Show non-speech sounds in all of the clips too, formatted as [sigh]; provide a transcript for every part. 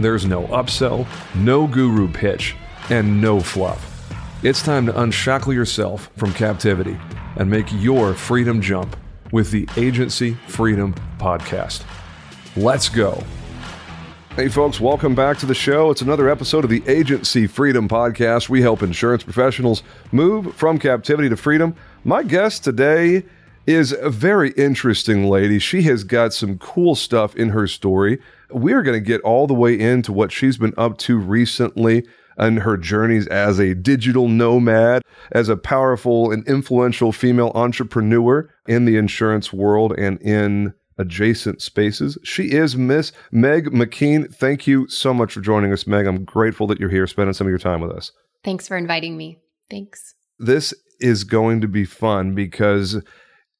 There's no upsell, no guru pitch, and no fluff. It's time to unshackle yourself from captivity and make your freedom jump with the Agency Freedom Podcast. Let's go. Hey, folks, welcome back to the show. It's another episode of the Agency Freedom Podcast. We help insurance professionals move from captivity to freedom. My guest today is a very interesting lady. She has got some cool stuff in her story. We're going to get all the way into what she's been up to recently and her journeys as a digital nomad, as a powerful and influential female entrepreneur in the insurance world and in adjacent spaces. She is Miss Meg McKeen. Thank you so much for joining us, Meg. I'm grateful that you're here spending some of your time with us. Thanks for inviting me. Thanks. This is going to be fun because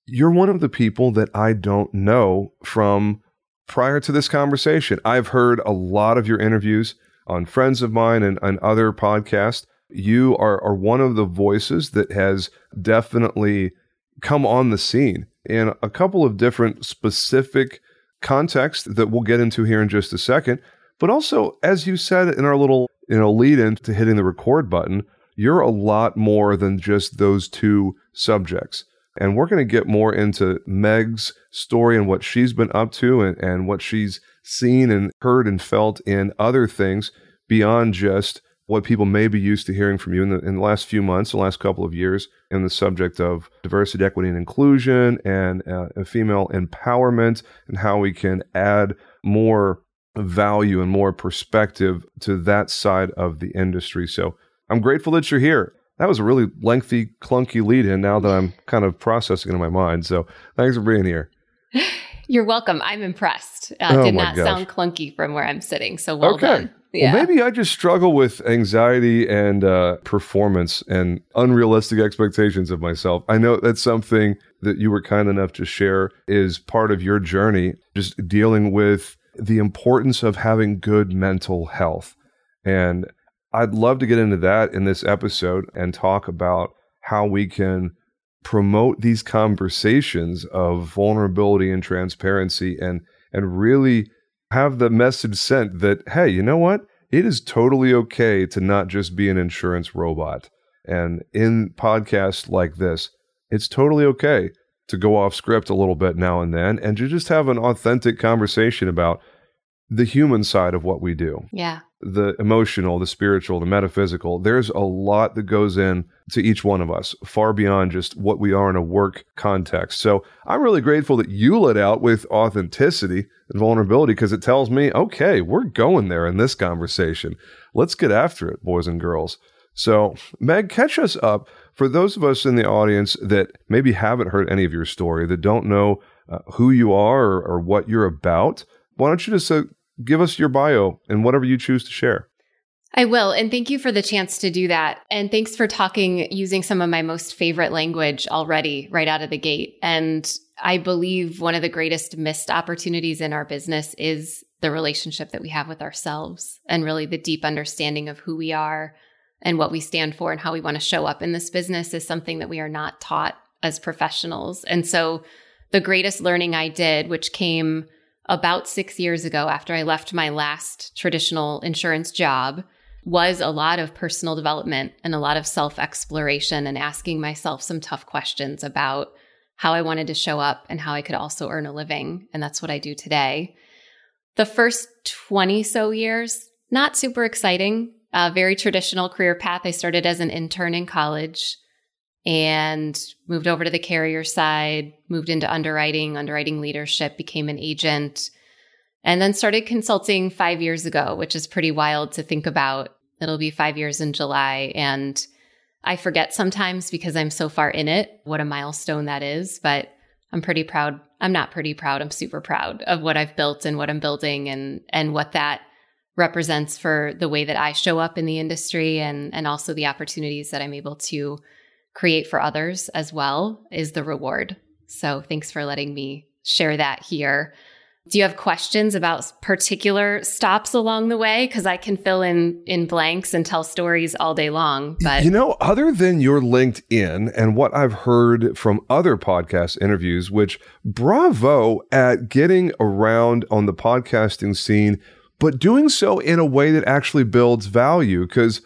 you're one of the people that I don't know from prior to this conversation. I've heard a lot of your interviews on friends of mine and, and other podcasts. You are, are one of the voices that has definitely come on the scene in a couple of different specific contexts that we'll get into here in just a second. But also, as you said in our little you know lead in to hitting the record button, you're a lot more than just those two subjects. And we're going to get more into Meg's story and what she's been up to and, and what she's seen and heard and felt in other things beyond just what people may be used to hearing from you in the, in the last few months, the last couple of years, in the subject of diversity, equity, and inclusion and uh, female empowerment and how we can add more value and more perspective to that side of the industry. So I'm grateful that you're here. That was a really lengthy, clunky lead in now that I'm kind of processing it in my mind. So thanks for being here. [laughs] You're welcome. I'm impressed. Uh, oh did not gosh. sound clunky from where I'm sitting. So well okay. done. Yeah. Well, maybe I just struggle with anxiety and uh, performance and unrealistic expectations of myself. I know that's something that you were kind enough to share is part of your journey, just dealing with the importance of having good mental health. And I'd love to get into that in this episode and talk about how we can promote these conversations of vulnerability and transparency and and really have the message sent that hey you know what? It is totally okay to not just be an insurance robot. And in podcasts like this it's totally okay to go off script a little bit now and then and to just have an authentic conversation about the human side of what we do. Yeah the emotional, the spiritual, the metaphysical. There's a lot that goes in to each one of us, far beyond just what we are in a work context. So I'm really grateful that you let out with authenticity and vulnerability because it tells me, okay, we're going there in this conversation. Let's get after it, boys and girls. So, Meg, catch us up. For those of us in the audience that maybe haven't heard any of your story, that don't know uh, who you are or, or, what you're about, why don't you just uh, give us your bio and whatever you choose to share. I will. And thank you for the chance to do that. And thanks for talking using some of my most favorite language already right out of the gate. And I believe one of the greatest missed opportunities in our business is the relationship that we have with ourselves and really the deep understanding of who we are and what we stand for and how we want to show up in this business is something that we are not taught as professionals. And so the greatest learning I did, which came about six years ago after I left my last traditional insurance job was a lot of personal development and a lot of self exploration and asking myself some tough questions about how I wanted to show up and how I could also earn a living. And that's what I do today. The first 20 so years, not super exciting. A very traditional career path. I started as an intern in college and moved over to the carrier side, moved into underwriting, underwriting leadership, became an agent, and then started consulting five years ago, which is pretty wild to think about. It'll be five years in July. And I forget sometimes because I'm so far in it what a milestone that is, but I'm pretty proud. I'm not pretty proud. I'm super proud of what I've built and what I'm building and and what that represents for the way that I show up in the industry and and also the opportunities that I'm able to create for others as well is the reward. So thanks for letting me share that here. Do you have questions about particular stops along the way? Because I can fill in in blanks and tell stories all day long. But you know, other than your LinkedIn and what I've heard from other podcast interviews, which bravo at getting around on the podcasting scene, but doing so in a way that actually builds value. Because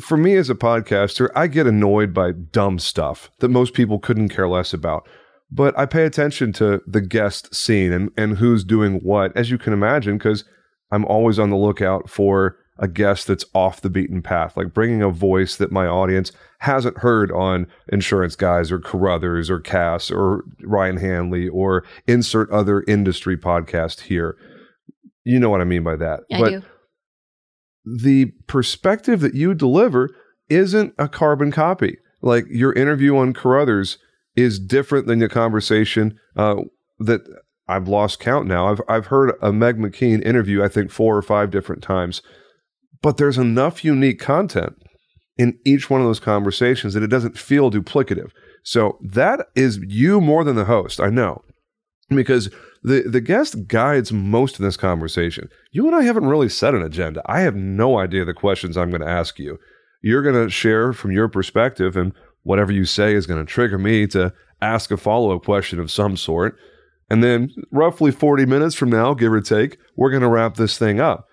for me as a podcaster, I get annoyed by dumb stuff that most people couldn't care less about but I pay attention to the guest scene and, and who's doing what, as you can imagine, because I'm always on the lookout for a guest that's off the beaten path, like bringing a voice that my audience hasn't heard on Insurance Guys or Carruthers or Cass or Ryan Hanley or insert other industry podcast here. You know what I mean by that. I but do. The perspective that you deliver isn't a carbon copy. Like your interview on Carruthers is different than the conversation uh, that I've lost count now. I've I've heard a Meg McKeen interview I think four or five different times, but there's enough unique content in each one of those conversations that it doesn't feel duplicative. So that is you more than the host. I know because the the guest guides most of this conversation. You and I haven't really set an agenda. I have no idea the questions I'm going to ask you. You're going to share from your perspective and whatever you say is going to trigger me to ask a follow up question of some sort. And then, roughly 40 minutes from now, give or take, we're going to wrap this thing up.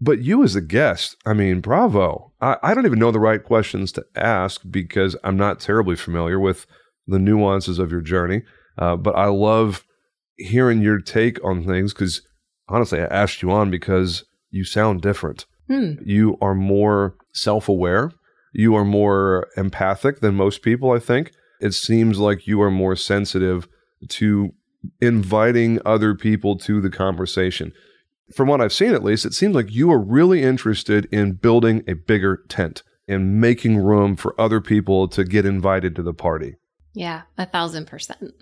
But you, as a guest, I mean, bravo. I, I don't even know the right questions to ask because I'm not terribly familiar with the nuances of your journey. Uh, but I love hearing your take on things because honestly, I asked you on because you sound different. Hmm. You are more self aware you are more empathic than most people, I think. It seems like you are more sensitive to inviting other people to the conversation. From what I've seen, at least, it seems like you are really interested in building a bigger tent and making room for other people to get invited to the party. Yeah, a thousand percent.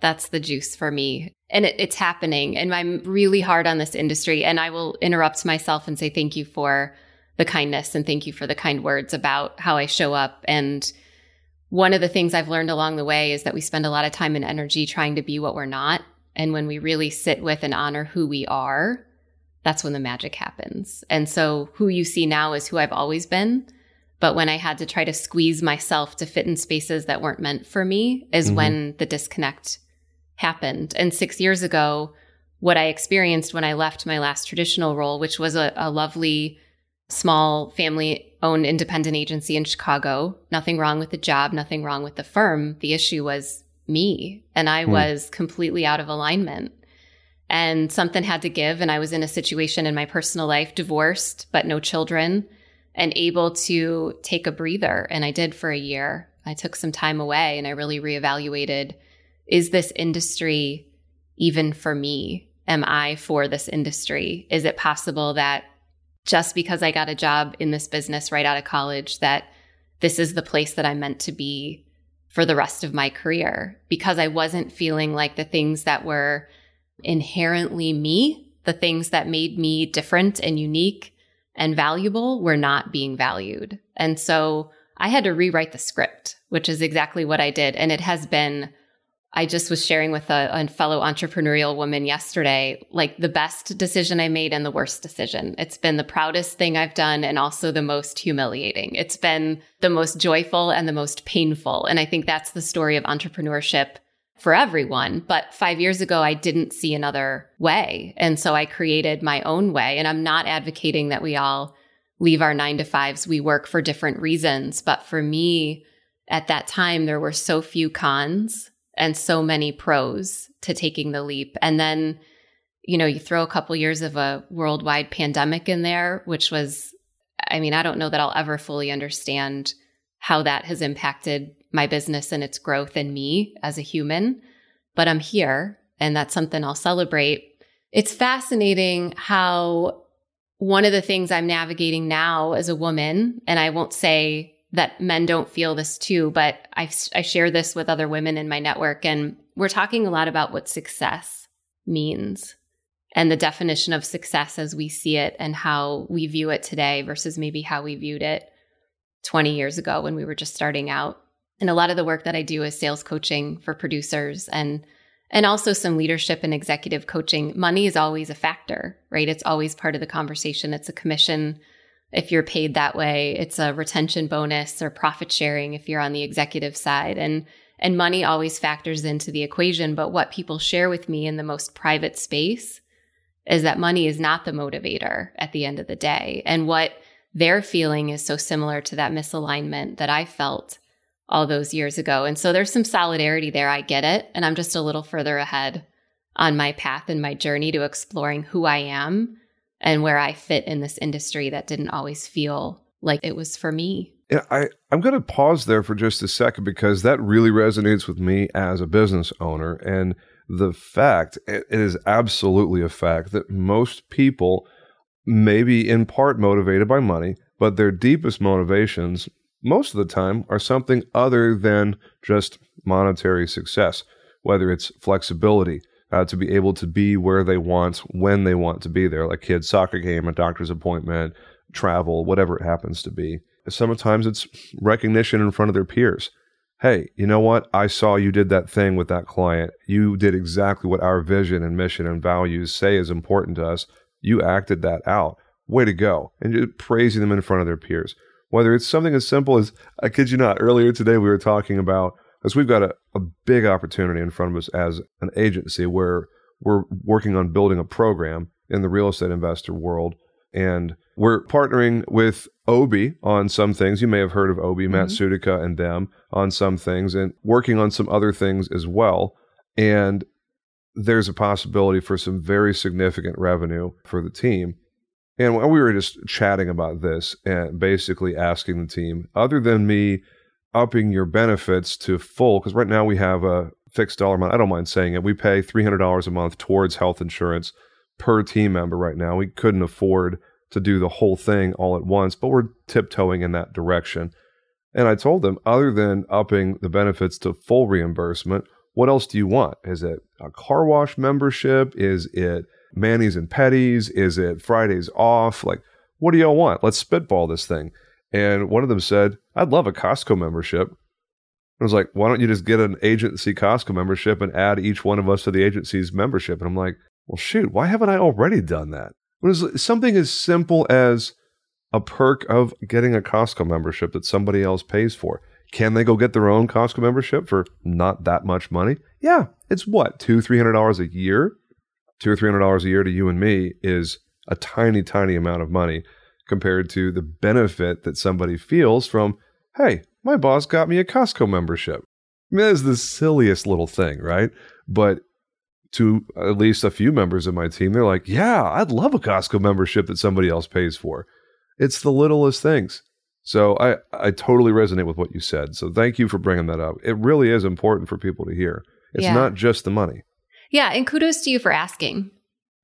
That's the juice for me. And it, it's happening. And I'm really hard on this industry. And I will interrupt myself and say thank you for the kindness and thank you for the kind words about how I show up. And one of the things I've learned along the way is that we spend a lot of time and energy trying to be what we're not. And when we really sit with and honor who we are, that's when the magic happens. And so who you see now is who I've always been. But when I had to try to squeeze myself to fit in spaces that weren't meant for me, is mm-hmm. when the disconnect happened. And six years ago, what I experienced when I left my last traditional role, which was a, a lovely small family owned independent agency in Chicago. Nothing wrong with the job, nothing wrong with the firm. The issue was me, and I hmm. was completely out of alignment. And something had to give. And I was in a situation in my personal life, divorced, but no children, and able to take a breather. And I did for a year. I took some time away and I really reevaluated is this industry even for me? Am I for this industry? Is it possible that just because I got a job in this business right out of college that this is the place that I'm meant to be for the rest of my career because I wasn't feeling like the things that were inherently me, the things that made me different and unique and valuable were not being valued. And so I had to rewrite the script, which is exactly what I did. And it has been I just was sharing with a, a, fellow entrepreneurial woman yesterday, like the best decision I made and the worst decision. It's been the proudest thing I've done and also the most humiliating. It's been the most joyful and the most painful. And I think that's the story of entrepreneurship for everyone. But five years ago, I didn't see another way. And so I created my own way. And I'm not advocating that we all leave our nine to fives. We work for different reasons. But for me, at that time, there were so few cons and so many pros to taking the leap. And then, you know, you throw a couple years of a worldwide pandemic in there, which was I mean, I don't know that I'll ever fully understand how that has impacted my business and its growth and me as a human, but I'm here and that's something I'll celebrate. It's fascinating how one of the things I'm navigating now as a woman, and I won't say that men don't feel this too, but I, I share this with other women in my network, and we're talking a lot about what success means and the definition of success as we see it and how we view it today versus maybe how we viewed it 20 years ago when we were just starting out. And a lot of the work that I do is sales coaching for producers and and also some leadership and executive coaching. Money is always a factor, right? It's always part of the conversation. It's a commission if you're paid that way. It's a retention bonus or profit sharing if you're on the executive side. And and money always factors into the equation, but what people share with me in the most private space is that money is not the motivator at the end of the day. And what they're feeling is so similar to that misalignment that I felt all those years ago. And so there's some solidarity there. I get it. And I'm just a little further ahead on my path and my journey to exploring who I am and where I fit in this industry that didn't always feel like it was for me. Yeah, I, I'm going to pause there for just a second because that really resonates with me as a business owner. And the fact, it is absolutely a fact that most people may be in part motivated by money, but their deepest motivations, most of the time, are something other than just monetary success, whether it's flexibility. Uh, to be able to be where they want when they want to be there, like kids' soccer game, a doctor's appointment, travel, whatever it happens to be. Sometimes it's recognition in front of their peers hey, you know what? I saw you did that thing with that client. You did exactly what our vision and mission and values say is important to us. You acted that out. Way to go. And you're praising them in front of their peers. Whether it's something as simple as, I kid you not, earlier today we were talking about, because we've got a, a big opportunity in front of us as an agency where we're working on building a program in the real estate investor world. And we're partnering with Obie on some things. You may have heard of Obie, mm-hmm. Matt Sudica, and them on some things, and working on some other things as well. And there's a possibility for some very significant revenue for the team. And we were just chatting about this and basically asking the team, other than me upping your benefits to full, because right now we have a fixed dollar amount. I don't mind saying it. We pay $300 a month towards health insurance per team member right now. We couldn't afford to do the whole thing all at once, but we're tiptoeing in that direction. And I told them, other than upping the benefits to full reimbursement, what else do you want? Is it a car wash membership? Is it Manny's and Petty's? Is it Fridays off? Like, what do y'all want? Let's spitball this thing. And one of them said, I'd love a Costco membership. I was like, why don't you just get an agency Costco membership and add each one of us to the agency's membership? And I'm like, well, shoot, why haven't I already done that? was something as simple as a perk of getting a Costco membership that somebody else pays for. Can they go get their own Costco membership for not that much money? Yeah, it's what two, three hundred dollars a year. Two or three hundred dollars a year to you and me is a tiny, tiny amount of money compared to the benefit that somebody feels from. Hey, my boss got me a Costco membership. I mean, that is the silliest little thing, right? But to at least a few members of my team, they're like, yeah, I'd love a Costco membership that somebody else pays for. It's the littlest things. So I, I totally resonate with what you said. So thank you for bringing that up. It really is important for people to hear. It's yeah. not just the money. Yeah, and kudos to you for asking.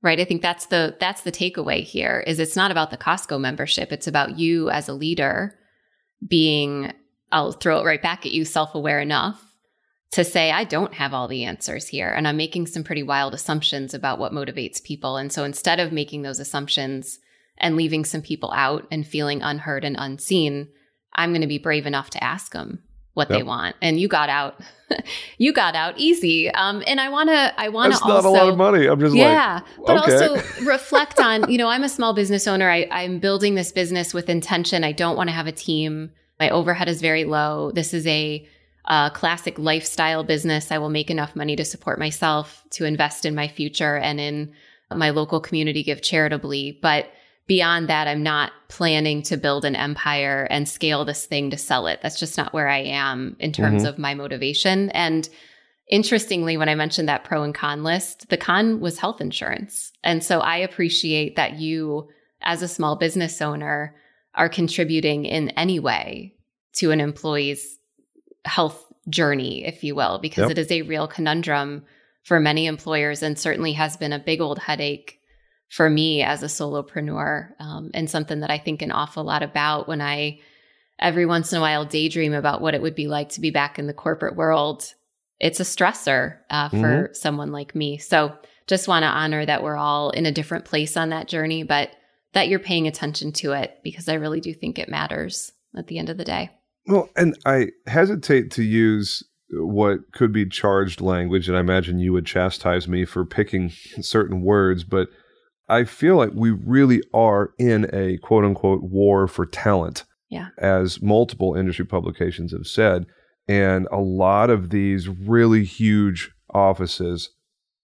Right? I think that's the that's the takeaway here is it's not about the Costco membership. It's about you as a leader being I'll throw it right back at you self-aware enough to say, I don't have all the answers here. And I'm making some pretty wild assumptions about what motivates people. And so instead of making those assumptions and leaving some people out and feeling unheard and unseen, I'm going to be brave enough to ask them what yep. they want. And you got out, [laughs] you got out easy. Um, and I want to, I want to also, not a lot of money. I'm just yeah, like, but okay. also [laughs] reflect on, you know, I'm a small business owner. I, I'm building this business with intention. I don't want to have a team. My overhead is very low. This is a a classic lifestyle business. I will make enough money to support myself, to invest in my future and in my local community, give charitably. But beyond that, I'm not planning to build an empire and scale this thing to sell it. That's just not where I am in terms mm-hmm. of my motivation. And interestingly, when I mentioned that pro and con list, the con was health insurance. And so I appreciate that you, as a small business owner, are contributing in any way to an employee's health journey, if you will, because yep. it is a real conundrum for many employers and certainly has been a big old headache for me as a solopreneur um, and something that I think an awful lot about when I every once in a while daydream about what it would be like to be back in the corporate world. It's a stressor uh, for mm-hmm. someone like me. So just want to honor that we're all in a different place on that journey, but that you're paying attention to it because I really do think it matters at the end of the day. Well, and I hesitate to use what could be charged language, and I imagine you would chastise me for picking [laughs] certain words, but I feel like we really are in a quote unquote war for talent. Yeah. As multiple industry publications have said. And a lot of these really huge offices,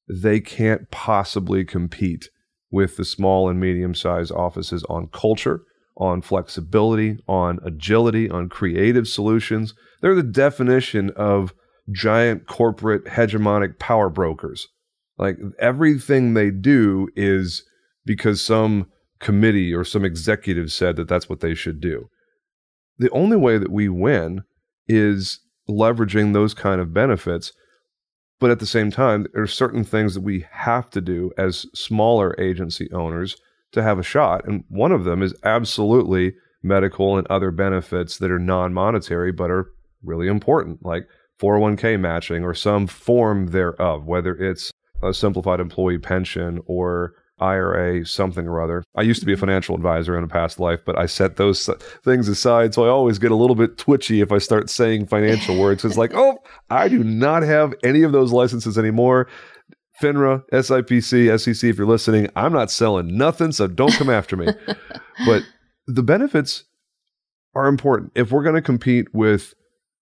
they can't possibly compete with the small and medium sized offices on culture, on flexibility, on agility, on creative solutions. They're the definition of giant corporate hegemonic power brokers. Like everything they do is because some committee or some executive said that that's what they should do. The only way that we win is leveraging those kind of benefits. But at the same time, there are certain things that we have to do as smaller agency owners to have a shot. And one of them is absolutely medical and other benefits that are non monetary but are really important, like 401k matching or some form thereof, whether it's a simplified employee pension or IRA, something or other. I used to be a financial advisor in a past life, but I set those things aside. So I always get a little bit twitchy if I start saying financial words. It's like, oh, I do not have any of those licenses anymore. FINRA, SIPC, SEC, if you're listening, I'm not selling nothing, so don't come after me. [laughs] but the benefits are important. If we're going to compete with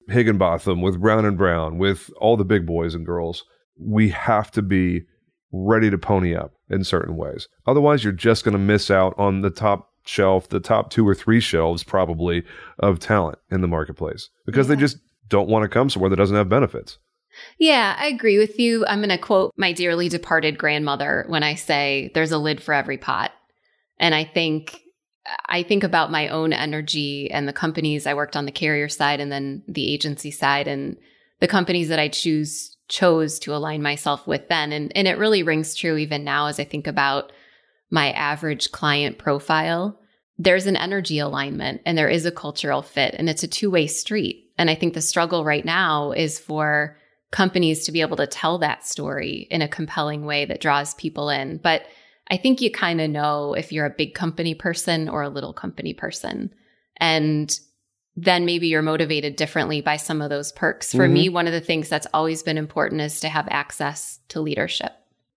Higginbotham, with Brown and Brown, with all the big boys and girls, we have to be ready to pony up in certain ways. Otherwise, you're just going to miss out on the top shelf, the top two or three shelves probably of talent in the marketplace because yeah. they just don't want to come somewhere that doesn't have benefits. Yeah, I agree with you. I'm going to quote my dearly departed grandmother when I say there's a lid for every pot. And I think I think about my own energy and the companies I worked on the carrier side and then the agency side and the companies that I choose chose to align myself with then. And, and it really rings true even now as I think about my average client profile. There's an energy alignment and there is a cultural fit, and it's a two way street. And I think the struggle right now is for companies to be able to tell that story in a compelling way that draws people in. But I think you kind of know if you're a big company person or a little company person. And then maybe you're motivated differently by some of those perks. For mm-hmm. me, one of the things that's always been important is to have access to leadership.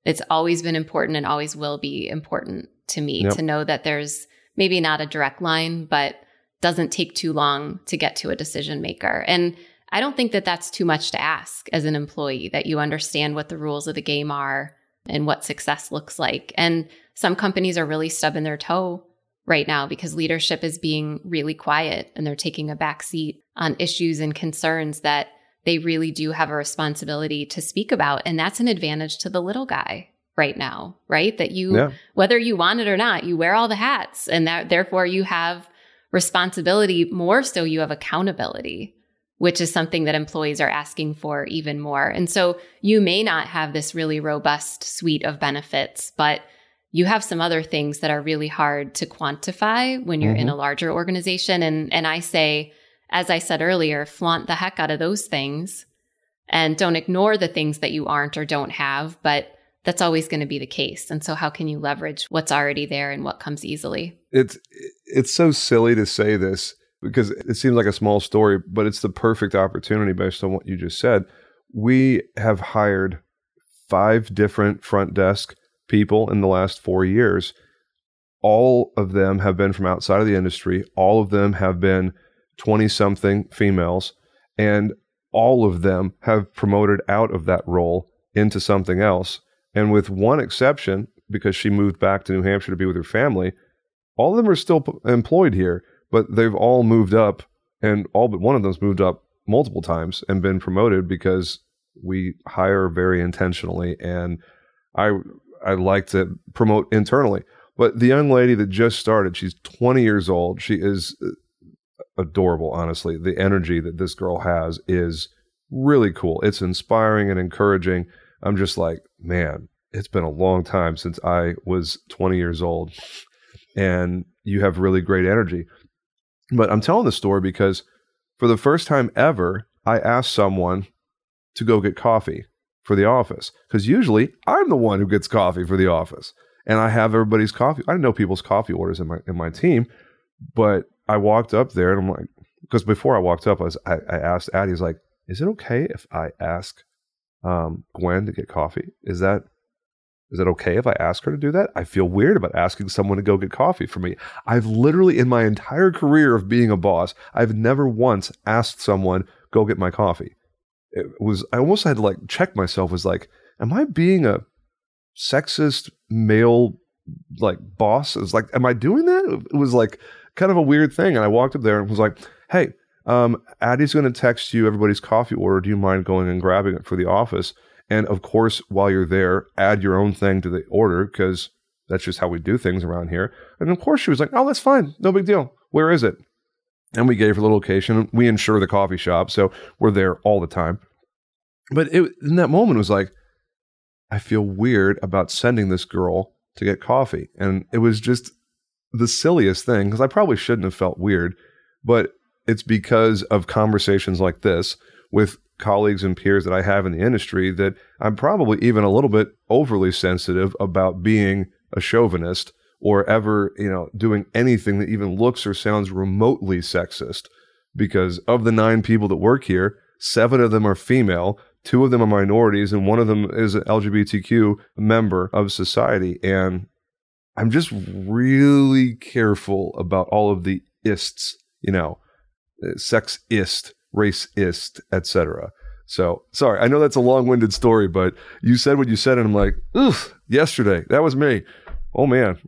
It's always been important and always will be important to me yep. to know that there's maybe not a direct line, but doesn't take too long to get to a decision maker. And I don't think that that's too much to ask as an employee that you understand what the rules of the game are and what success looks like. And some companies are really stubbing their toe right now because leadership is being really quiet and they're taking a back seat on issues and concerns that they really do have a responsibility to speak about. And that's an advantage to the little guy right now, right? That you, yeah. whether you want it or not, you wear all the hats and that therefore you have responsibility more so you have accountability which is something that employees are asking for even more. And so you may not have this really robust suite of benefits, but you have some other things that are really hard to quantify when you're mm-hmm. in a larger organization. And, and I say, as I said earlier, flaunt the heck out of those things and don't ignore the things that you aren't or don't have, but that's always going to be the case. And so how can you leverage what's already there and what comes easily? It's it's so silly to say this because it seems like a small story, but it's the perfect opportunity based on what you just said. We have hired five different front desk people in the last four years. All of them have been from outside of the industry. All of them have been 20 something females. And all of them have promoted out of that role into something else. And with one exception, because she moved back to New Hampshire to be with her family, all of them are still p- employed here, but they've all moved up, and all but one of them's moved up multiple times and been promoted because we hire very intentionally. And I I like to promote internally. But the young lady that just started, she's 20 years old. She is uh, adorable, honestly. The energy that this girl has is really cool. It's inspiring and encouraging. I'm just like, man, it's been a long time since I was 20 years old. And you have really great energy. But I'm telling the story because for the first time ever, I asked someone to go get coffee for the office because usually I'm the one who gets coffee for the office and I have everybody's coffee. I know people's coffee orders in my in my team, but I walked up there and I'm like, because before I walked up, I was I, I asked Addie, "Is like, is it okay if I ask um, Gwen to get coffee? Is that is that okay if I ask her to do that? I feel weird about asking someone to go get coffee for me. I've literally, in my entire career of being a boss, I've never once asked someone, go get my coffee. It was, I almost had to like check myself, was like, am I being a sexist male like boss? It's like, am I doing that? It was like kind of a weird thing. And I walked up there and was like, hey, um, Addie's going to text you everybody's coffee order. Do you mind going and grabbing it for the office? And of course, while you're there, add your own thing to the order because that's just how we do things around here. And of course, she was like, oh, that's fine. No big deal. Where is it? And we gave her the location. We insure the coffee shop. So we're there all the time. But it, in that moment, it was like, I feel weird about sending this girl to get coffee. And it was just the silliest thing because I probably shouldn't have felt weird, but it's because of conversations like this with colleagues and peers that I have in the industry that I'm probably even a little bit overly sensitive about being a chauvinist or ever, you know, doing anything that even looks or sounds remotely sexist. Because of the nine people that work here, seven of them are female, two of them are minorities, and one of them is an LGBTQ member of society. And I'm just really careful about all of the ists, you know, uh, sexist racist, etc. So sorry, I know that's a long-winded story, but you said what you said, and I'm like, oof, yesterday that was me. Oh man.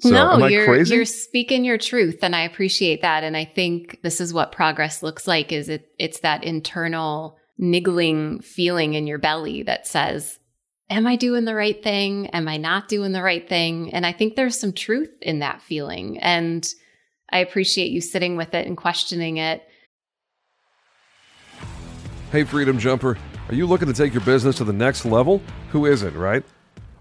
So, no, you're you're speaking your truth, and I appreciate that. And I think this is what progress looks like: is it it's that internal niggling feeling in your belly that says, "Am I doing the right thing? Am I not doing the right thing?" And I think there's some truth in that feeling, and I appreciate you sitting with it and questioning it Hey, Freedom Jumper, are you looking to take your business to the next level? Who isn't, right?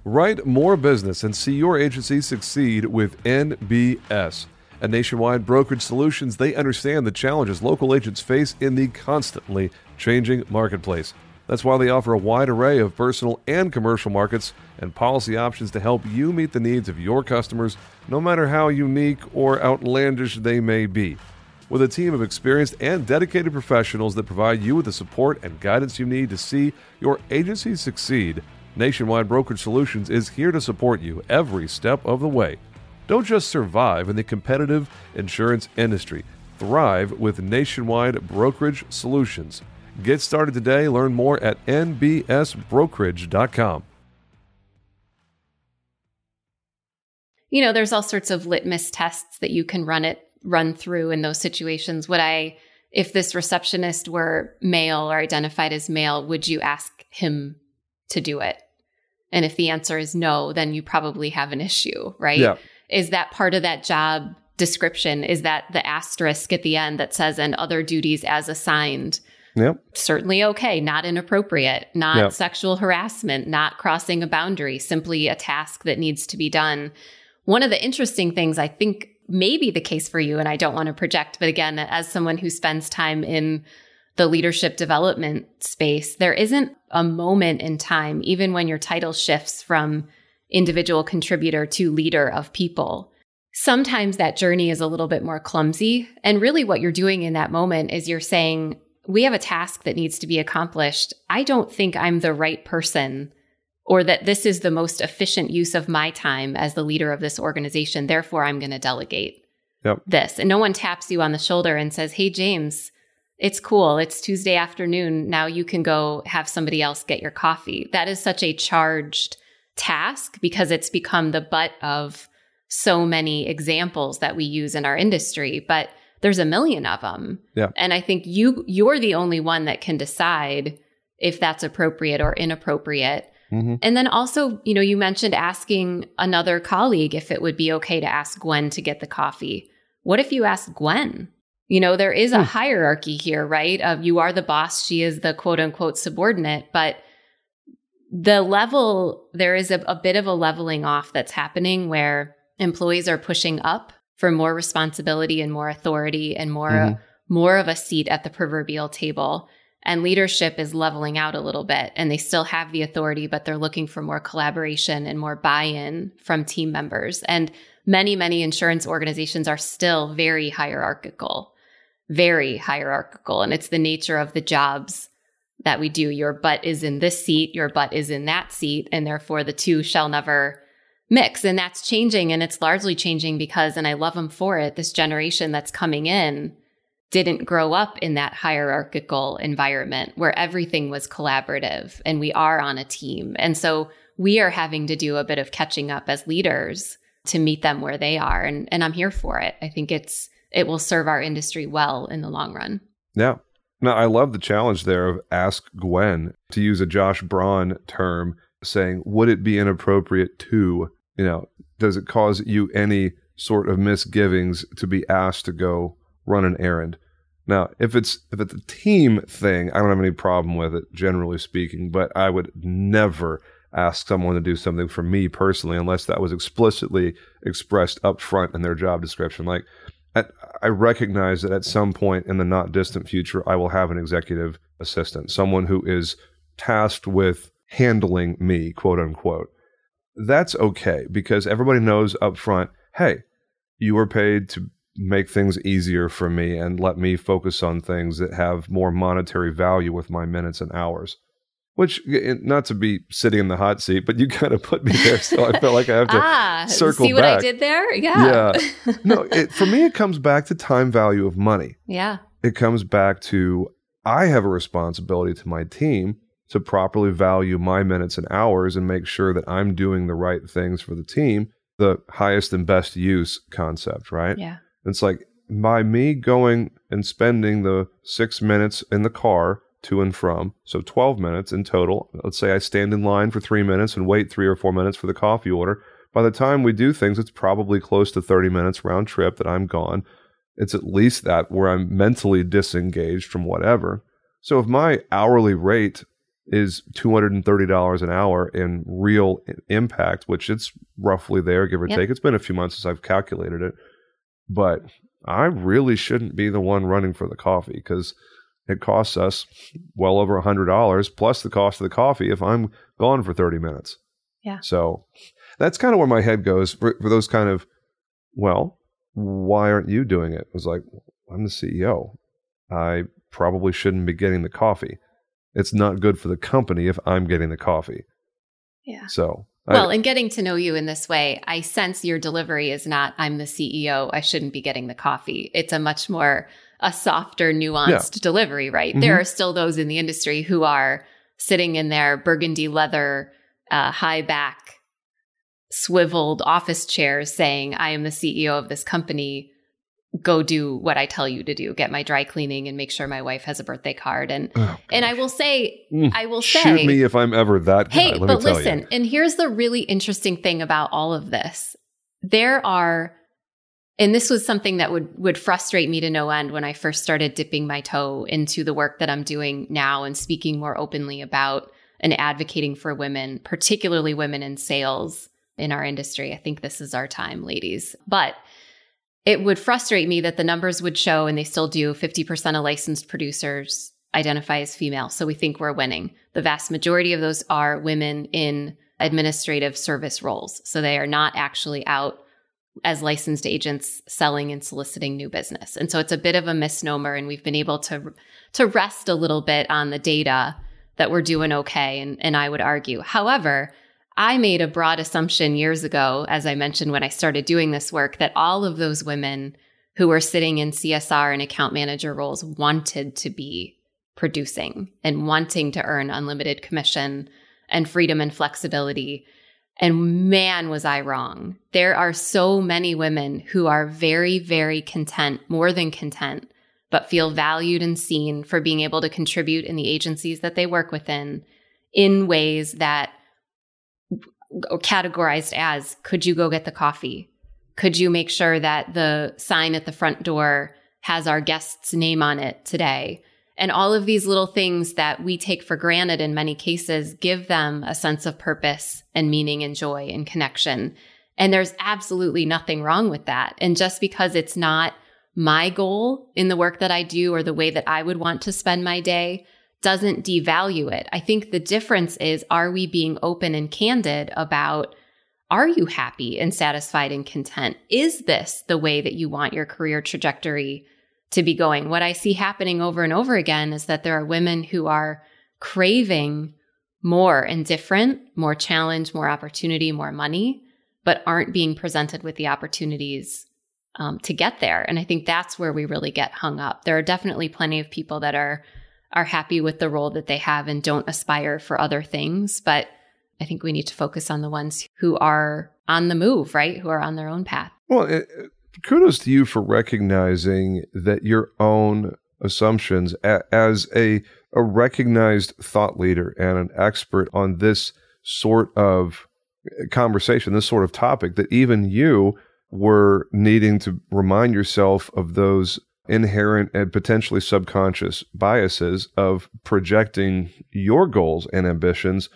Write more business and see your agency succeed with NBS. At Nationwide Brokerage Solutions, they understand the challenges local agents face in the constantly changing marketplace. That's why they offer a wide array of personal and commercial markets and policy options to help you meet the needs of your customers, no matter how unique or outlandish they may be. With a team of experienced and dedicated professionals that provide you with the support and guidance you need to see your agency succeed, Nationwide Brokerage Solutions is here to support you every step of the way. Don't just survive in the competitive insurance industry, thrive with Nationwide Brokerage Solutions. Get started today. Learn more at nbsbrokerage.com. You know, there's all sorts of litmus tests that you can run it run through in those situations? Would I, if this receptionist were male or identified as male, would you ask him to do it? And if the answer is no, then you probably have an issue, right? Yeah. Is that part of that job description? Is that the asterisk at the end that says, and other duties as assigned? Yep. Certainly okay, not inappropriate, not yep. sexual harassment, not crossing a boundary, simply a task that needs to be done. One of the interesting things I think may be the case for you. And I don't want to project, but again, as someone who spends time in the leadership development space, there isn't a moment in time, even when your title shifts from individual contributor to leader of people. Sometimes that journey is a little bit more clumsy. And really, what you're doing in that moment is you're saying, We have a task that needs to be accomplished. I don't think I'm the right person or that this is the most efficient use of my time as the leader of this organization. Therefore, I'm going to delegate yep. this. And no one taps you on the shoulder and says, Hey, James, it's cool. It's Tuesday afternoon. Now you can go have somebody else get your coffee. That is such a charged task because it's become the butt of so many examples that we use in our industry. But there's a million of them. Yeah. And I think you you're the only one that can decide if that's appropriate or inappropriate Mm-hmm. And then also, you know, you mentioned asking another colleague if it would be okay to ask Gwen to get the coffee. What if you ask Gwen? You know, there is a hmm. hierarchy here, right? Of you are the boss, she is the quote unquote subordinate, but the level, there is a, a bit of a leveling off that's happening where employees are pushing up for more responsibility and more authority and more mm-hmm. more of a seat at the proverbial table and leadership is leveling out a little bit and they still have the authority but they're looking for more collaboration and more buy-in from team members and many many insurance organizations are still very hierarchical very hierarchical and it's the nature of the jobs that we do your butt is in this seat your butt is in that seat and therefore the two shall never mix. And that's changing. And it's largely changing because, and I love them for it, this generation that's coming in didn't grow up in that hierarchical environment where everything was collaborative and we are on a team. And so we are having to do a bit of catching up as leaders to meet them where they are. And, and I'm here for it. I think it's, it will serve our industry well in the long run. Yeah. Now, I love the challenge there of ask Gwen to use a Josh Braun term saying, would it be inappropriate to you know, does it cause you any sort of misgivings to be asked to go run an errand? Now, if it's if it's a team thing, I don't have any problem with it, generally speaking. But I would never ask someone to do something for me personally unless that was explicitly expressed up front in their job description. Like, I recognize that at some point in the not distant future, I will have an executive assistant, someone who is tasked with handling me, quote unquote that's okay because everybody knows up front, hey, you were paid to make things easier for me and let me focus on things that have more monetary value with my minutes and hours. Which, not to be sitting in the hot seat, but you kind of put me there, so I felt like I have to [laughs] ah, circle see what back. I did there? Yeah. Yeah. [laughs] No, it, for me, it comes back to time value of money. Yeah. It comes back to I have a responsibility to my team to properly value my minutes and hours and make sure that I'm doing the right things for the team, the highest and best use concept, right? Yeah. It's like by me going and spending the six minutes in the car to and from, so 12 minutes in total. Let's say I stand in line for three minutes and wait three or four minutes for the coffee order. By the time we do things, it's probably close to 30 minutes round trip that I'm gone. It's at least that where I'm mentally disengaged from whatever. So if my hourly rate is $230 an hour in real impact, which it's roughly there, give or yep. take. It's been a few months since I've calculated it, but I really shouldn't be the one running for the coffee because it costs us well over a $100 plus the cost of the coffee if I'm gone for 30 minutes. Yeah. So that's kind of where my head goes for, for those kind of, well, why aren't you doing it? It was like, I'm the CEO. I probably shouldn't be getting the coffee it's not good for the company if I'm getting the coffee. Yeah. So, well, in getting to know you in this way, I sense your delivery is not, I'm the CEO, I shouldn't be getting the coffee. It's a much more, a softer, nuanced yeah. delivery, right? Mm-hmm. There are still those in the industry who are sitting in their burgundy leather, uh, high back, swiveled office chairs saying, I am the CEO of this company go do what I tell you to do, get my dry cleaning and make sure my wife has a birthday card. And oh, and I will say, mm, I will say Shoot me if I'm ever that guy. Hey, but listen, and here's the really interesting thing about all of this. There are and this was something that would would frustrate me to no end when I first started dipping my toe into the work that I'm doing now and speaking more openly about and advocating for women, particularly women in sales in our industry. I think this is our time, ladies. But it would frustrate me that the numbers would show, and they still do, 50% of licensed producers identify as female. So we think we're winning. The vast majority of those are women in administrative service roles. So they are not actually out as licensed agents selling and soliciting new business. And so it's a bit of a misnomer and we've been able to to rest a little bit on the data that we're doing okay and and I would argue. However, I made a broad assumption years ago, as I mentioned when I started doing this work, that all of those women who were sitting in CSR and account manager roles wanted to be producing and wanting to earn unlimited commission and freedom and flexibility. And man, was I wrong. There are so many women who are very, very content, more than content, but feel valued and seen for being able to contribute in the agencies that they work within in ways that are categorized as could you go get the coffee? Could you make sure that the sign at the front door has our guest's name on it today? And all of these little things that we take for granted in many cases give them a sense of purpose and meaning and joy and connection. And there's absolutely nothing wrong with that. And just because it's not my goal in the work that I do or the way that I would want to spend my day doesn't devalue it. I think the difference is are we being open and candid about are you happy and satisfied and content? Is this the way that you want your career trajectory to be going? What I see happening over and over again is that there are women who are craving more and different, more challenge, more opportunity, more money, but aren't being presented with the opportunities um, to get there. And I think that's where we really get hung up. There are definitely plenty of people that are are happy with the role that they have and don't aspire for other things, but I think we need to focus on the ones who are on the move, right? Who are on their own path. Well, it, kudos to you for recognizing that your own assumptions as a a recognized thought leader and an expert on this sort of uh, conversation, this sort of topic, that even you were needing to remind yourself of those inherent and potentially subconscious biases of projecting your goals and ambitions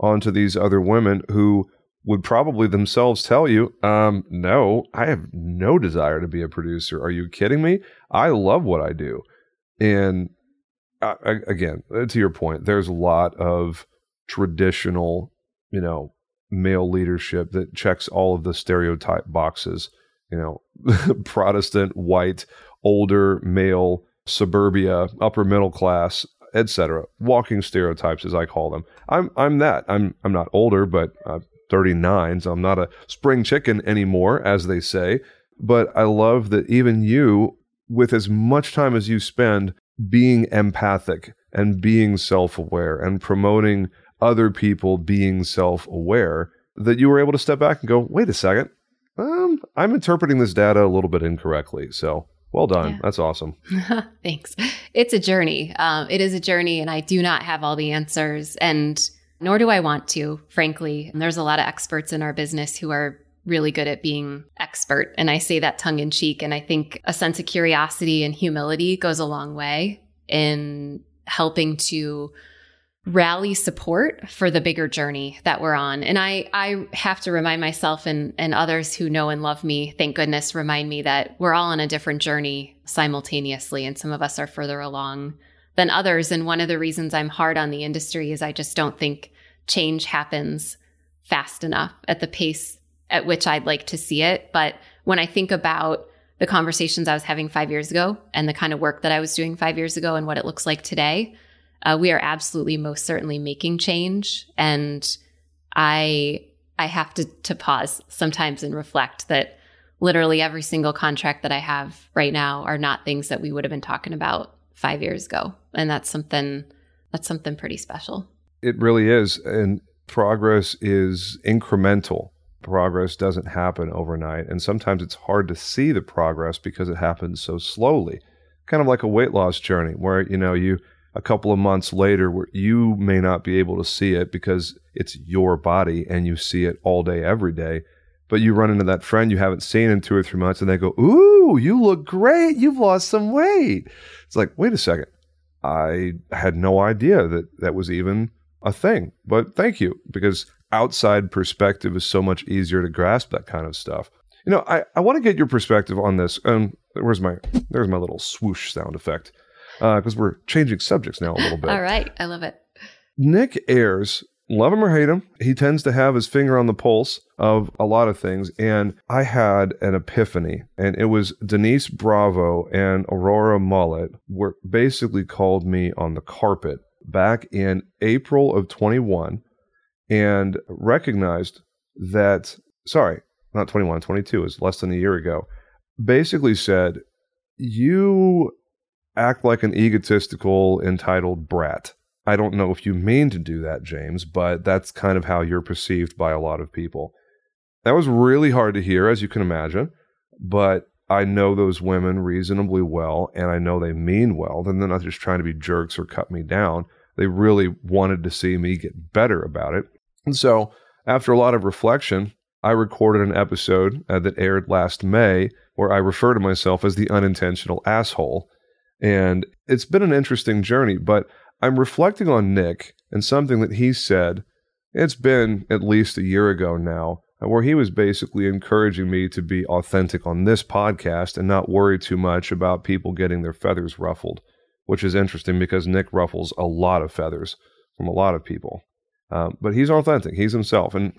onto these other women who would probably themselves tell you, um, no, I have no desire to be a producer. Are you kidding me? I love what I do. And uh, again, to your point, there's a lot of traditional, you know, male leadership that checks all of the stereotype boxes. You know, [laughs] Protestant, white, older, male, suburbia, upper middle class, etc. Walking stereotypes, as I call them. I'm I'm that. I'm I'm not older, but I'm 39, so I'm not a spring chicken anymore, as they say. But I love that even you, with as much time as you spend being empathic and being self-aware and promoting other people being self-aware, that you were able to step back and go, wait a second, um, I'm interpreting this data a little bit incorrectly. So well done. Yeah. That's awesome. [laughs] Thanks. It's a journey. Um, it is a journey, and I do not have all the answers, and nor do I want to, frankly. And there's a lot of experts in our business who are really good at being expert. And I say that tongue in cheek. And I think a sense of curiosity and humility goes a long way in helping to rally support for the bigger journey that we're on. And I, I have to remind myself and, and others who know and love me, thank goodness, remind me that we're all on a different journey simultaneously. And some of us are further along than others. And one of the reasons I'm hard on the industry is I just don't think change happens fast enough at the pace at which I'd like to see it. But when I think about the conversations I was having five years ago and the kind of work that I was doing five years ago and what it looks like today, uh, we are absolutely most certainly making change and i i have to to pause sometimes and reflect that literally every single contract that i have right now are not things that we would have been talking about five years ago and that's something that's something pretty special it really is and progress is incremental progress doesn't happen overnight and sometimes it's hard to see the progress because it happens so slowly kind of like a weight loss journey where you know you a couple of months later where you may not be able to see it because it's your body and you see it all day, every day. But you run into that friend you haven't seen in two or three months and they go, Ooh, you look great. You've lost some weight. It's like, wait a second. I had no idea that that was even a thing. But thank you because outside perspective is so much easier to grasp that kind of stuff. You know, I, I want to get your perspective on this. Um, where's my there's my little swoosh sound effect because uh, we're changing subjects now a little bit. [laughs] All right. I love it. Nick Ayers, love him or hate him, he tends to have his finger on the pulse of a lot of things. And I had an epiphany, and it was Denise Bravo and Aurora Mullet were basically called me on the carpet back in April of 21 and recognized that, sorry, not 21, 22 is less than a year ago, basically said, You act like an egotistical, entitled brat. I don't know if you mean to do that, James, but that's kind of how you're perceived by a lot of people. That was really hard to hear, as you can imagine, but I know those women reasonably well, and I know they mean well. Then they're not just trying to be jerks or cut me down. They really wanted to see me get better about it. And so after a lot of reflection, I recorded an episode uh, that aired last May where I refer to myself as the unintentional asshole. And it's been an interesting journey, but I'm reflecting on Nick and something that he said. It's been at least a year ago now, where he was basically encouraging me to be authentic on this podcast and not worry too much about people getting their feathers ruffled, which is interesting because Nick ruffles a lot of feathers from a lot of people. Um, but he's authentic, he's himself. And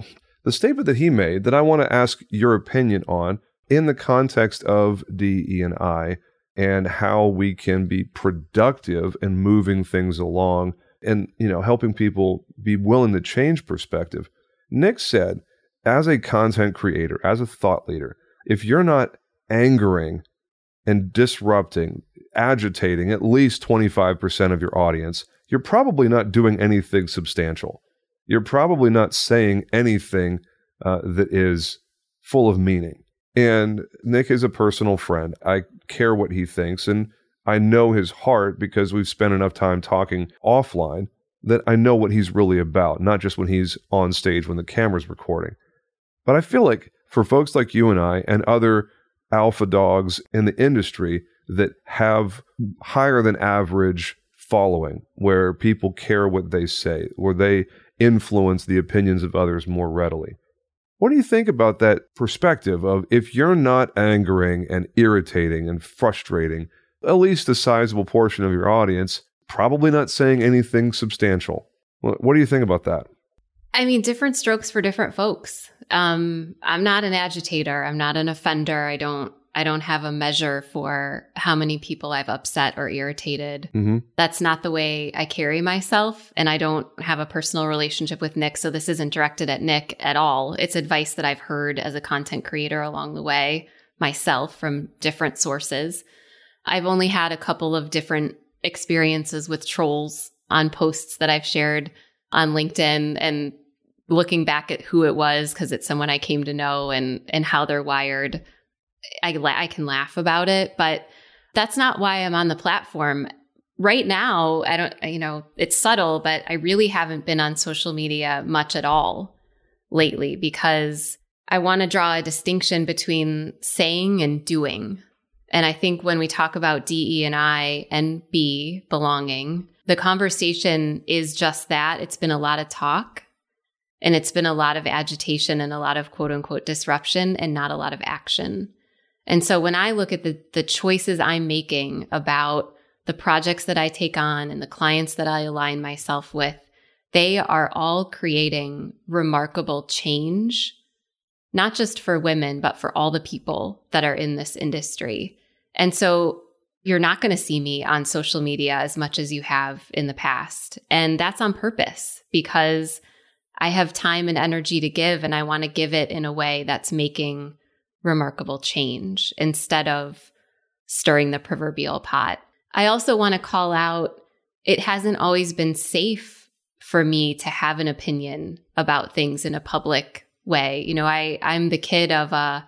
the statement that he made that I want to ask your opinion on in the context of DE and I and how we can be productive in moving things along and you know helping people be willing to change perspective. Nick said, as a content creator, as a thought leader, if you're not angering and disrupting, agitating at least 25% of your audience, you're probably not doing anything substantial you're probably not saying anything uh, that is full of meaning. And Nick is a personal friend. I care what he thinks, and I know his heart because we've spent enough time talking offline that I know what he's really about, not just when he's on stage when the camera's recording. But I feel like for folks like you and I and other alpha dogs in the industry that have higher than average following, where people care what they say, where they influence the opinions of others more readily. What do you think about that perspective of if you're not angering and irritating and frustrating at least a sizable portion of your audience, probably not saying anything substantial? What do you think about that? I mean, different strokes for different folks. Um, I'm not an agitator. I'm not an offender. I don't I don't have a measure for how many people I've upset or irritated. Mm-hmm. That's not the way I carry myself. And I don't have a personal relationship with Nick. So this isn't directed at Nick at all. It's advice that I've heard as a content creator along the way myself from different sources. I've only had a couple of different experiences with trolls on posts that I've shared on LinkedIn and looking back at who it was because it's someone I came to know and and how they're wired I, I can laugh about it, but that's not why I'm on the platform. Right now, I don't, you know, it's subtle, but I really haven't been on social media much at all lately because I want to draw a distinction between saying and doing. And I think when we talk about DE and I and B belonging, the conversation is just that. It's been a lot of talk and it's been a lot of agitation and a lot of quote unquote disruption and not a lot of action. And so when I look at the, the choices I'm making about the projects that I take on and the clients that I align myself with, they are all creating remarkable change, not just for women, but for all the people that are in this industry. And so you're not going to see me on social media as much as you have in the past. And that's on purpose because I have time and energy to give, and I want to give it in a way that's making remarkable change instead of stirring the proverbial pot. I also want to call out it hasn't always been safe for me to have an opinion about things in a public way. You know, I I'm the kid of uh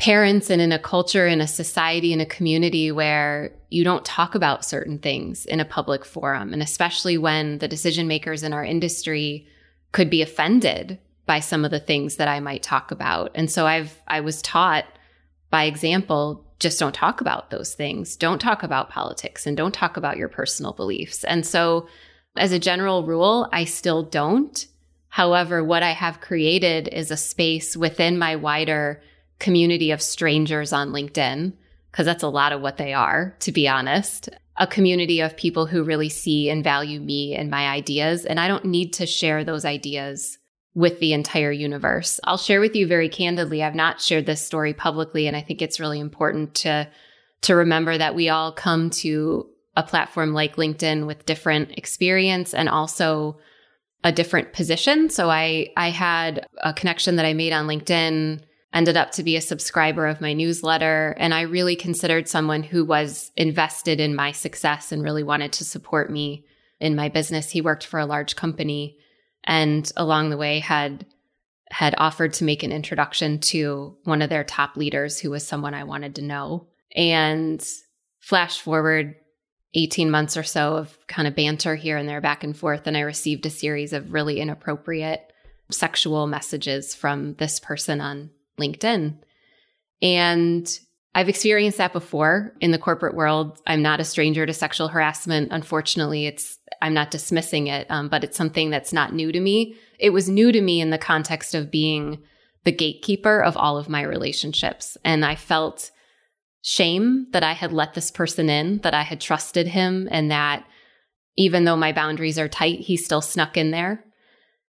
parents and in a culture in a society in a community where you don't talk about certain things in a public forum and especially when the decision makers in our industry could be offended by some of the things that I might talk about. And so I've I was taught by example, just don't talk about those things. Don't talk about politics and don't talk about your personal beliefs. And so as a general rule, I still don't. However, what I have created is a space within my wider community of strangers on LinkedIn, because that's a lot of what they are, to be honest. A community of people who really see and value me and my ideas. And I don't need to share those ideas with the entire universe. I'll share with you very candidly. I've not shared this story publicly and I think it's really important to to remember that we all come to a platform like LinkedIn with different experience and also a different position. So I I had a connection that I made on LinkedIn ended up to be a subscriber of my newsletter and I really considered someone who was invested in my success and really wanted to support me in my business. He worked for a large company and along the way had had offered to make an introduction to one of their top leaders who was someone I wanted to know. And flash forward 18 months or so of kind of banter here and there back and forth and I received a series of really inappropriate sexual messages from this person on LinkedIn. And I've experienced that before in the corporate world. I'm not a stranger to sexual harassment. Unfortunately, it's I'm not dismissing it, um, but it's something that's not new to me. It was new to me in the context of being the gatekeeper of all of my relationships, and I felt shame that I had let this person in, that I had trusted him, and that even though my boundaries are tight, he still snuck in there.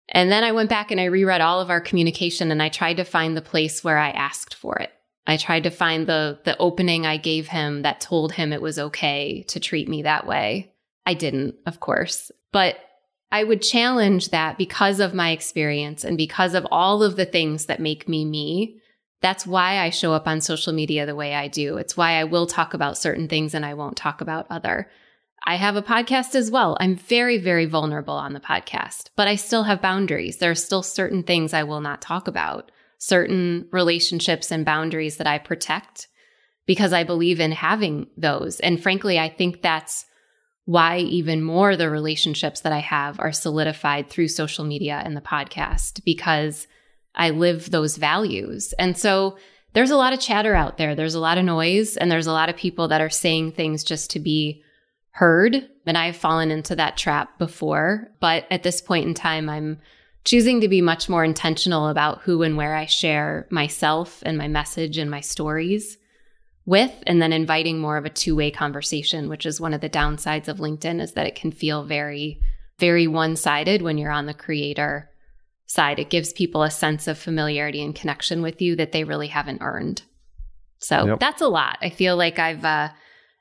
And then I went back and I reread all of our communication, and I tried to find the place where I asked for it I tried to find the the opening I gave him that told him it was okay to treat me that way. I didn't, of course. But I would challenge that because of my experience and because of all of the things that make me me. That's why I show up on social media the way I do. It's why I will talk about certain things and I won't talk about other. I have a podcast as well. I'm very, very vulnerable on the podcast, but I still have boundaries. There are still certain things I will not talk about certain relationships and boundaries that I protect because I believe in having those. And frankly, I think that's why even more the relationships that I have are solidified through social media and the podcast because I live those values. And so there's a lot of chatter out there. There's a lot of noise and there's a lot of people that are saying things just to be heard. And I've fallen into that trap before. But at this point in time, I'm choosing to be much more intentional about who and where I share myself and my message and my stories with, and then inviting more of a two way conversation, which is one of the downsides of LinkedIn is that it can feel very, very one sided when you're on the creator side. It gives people a sense of familiarity and connection with you that they really haven't earned. So yep. that's a lot. I feel like I've, uh,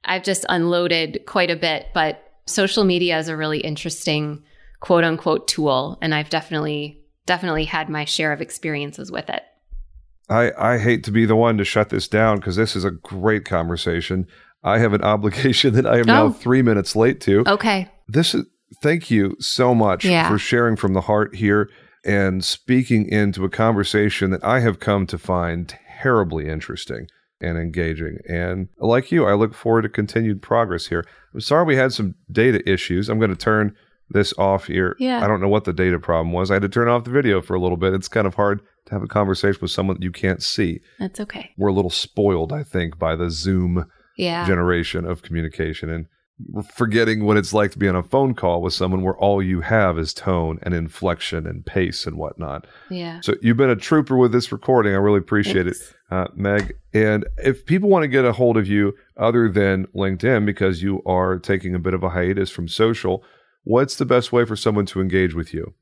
I've just unloaded quite a bit, but social media is a really interesting quote unquote tool. And I've definitely, definitely had my share of experiences with it. I, I hate to be the one to shut this down because this is a great conversation. I have an [laughs] obligation that I am oh. now three minutes late to. Okay. This is thank you so much yeah. for sharing from the heart here and speaking into a conversation that I have come to find terribly interesting and engaging. And like you, I look forward to continued progress here. I'm sorry we had some data issues. I'm going to turn this off here. Yeah. I don't know what the data problem was. I had to turn off the video for a little bit. It's kind of hard to have a conversation with someone that you can't see. That's okay. We're a little spoiled, I think, by the Zoom yeah. generation of communication and forgetting what it's like to be on a phone call with someone where all you have is tone and inflection and pace and whatnot. Yeah. So you've been a trooper with this recording. I really appreciate Thanks. it, uh, Meg. And if people want to get a hold of you other than LinkedIn because you are taking a bit of a hiatus from social, what's the best way for someone to engage with you?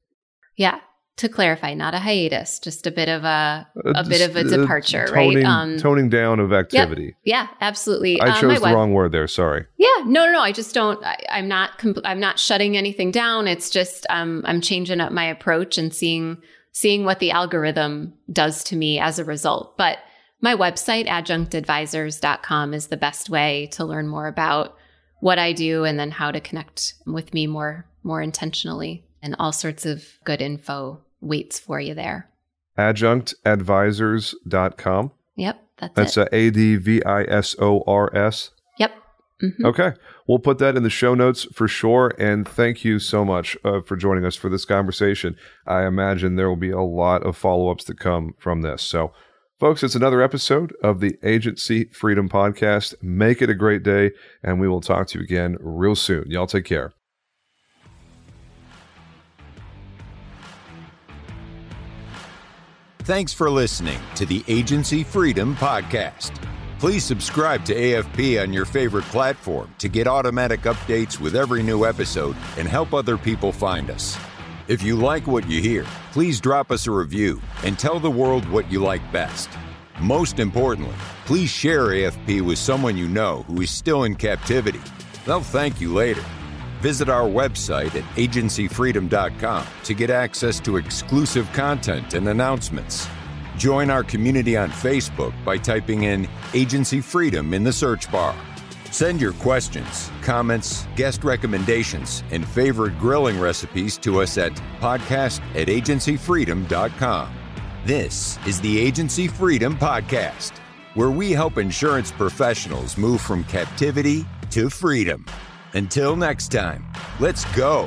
Yeah. To clarify, not a hiatus, just a bit of a a uh, bit of a uh, departure, toning, right? Um, toning down of activity. Yep, yeah, absolutely. I um, chose the web- wrong word there. Sorry. Yeah, no, no, no. I just don't. I, am not. Compl- I'm not shutting anything down. It's just um, I'm changing up my approach and seeing seeing what the algorithm does to me as a result. But my website, adjunctadvisors.com, is the best way to learn more about what I do and then how to connect with me more more intentionally and all sorts of good info waits for you there. Adjunctadvisors.com. Yep, that's That's it. A D V I S O R S. Yep. Mm-hmm. Okay. We'll put that in the show notes for sure. And thank you so much uh, for joining us for this conversation. I imagine there will be a lot of follow ups that come from this. So Folks, it's another episode of the Agency Freedom Podcast. Make it a great day, and we will talk to you again real soon. Y'all take care. Thanks for listening to the Agency Freedom Podcast. Please subscribe to AFP on your favorite platform to get automatic updates with every new episode and help other people find us. If you like what you hear, please drop us a review and tell the world what you like best. Most importantly, please share AFP with someone you know who is still in captivity. They'll thank you later. Visit our website at agencyfreedom.com to get access to exclusive content and announcements. Join our community on Facebook by typing in Agency Freedom in the search bar. Send your questions, comments, guest recommendations, and favorite grilling recipes to us at podcast at agencyfreedom.com. This is the Agency Freedom Podcast, where we help insurance professionals move from captivity to freedom. Until next time, let's go.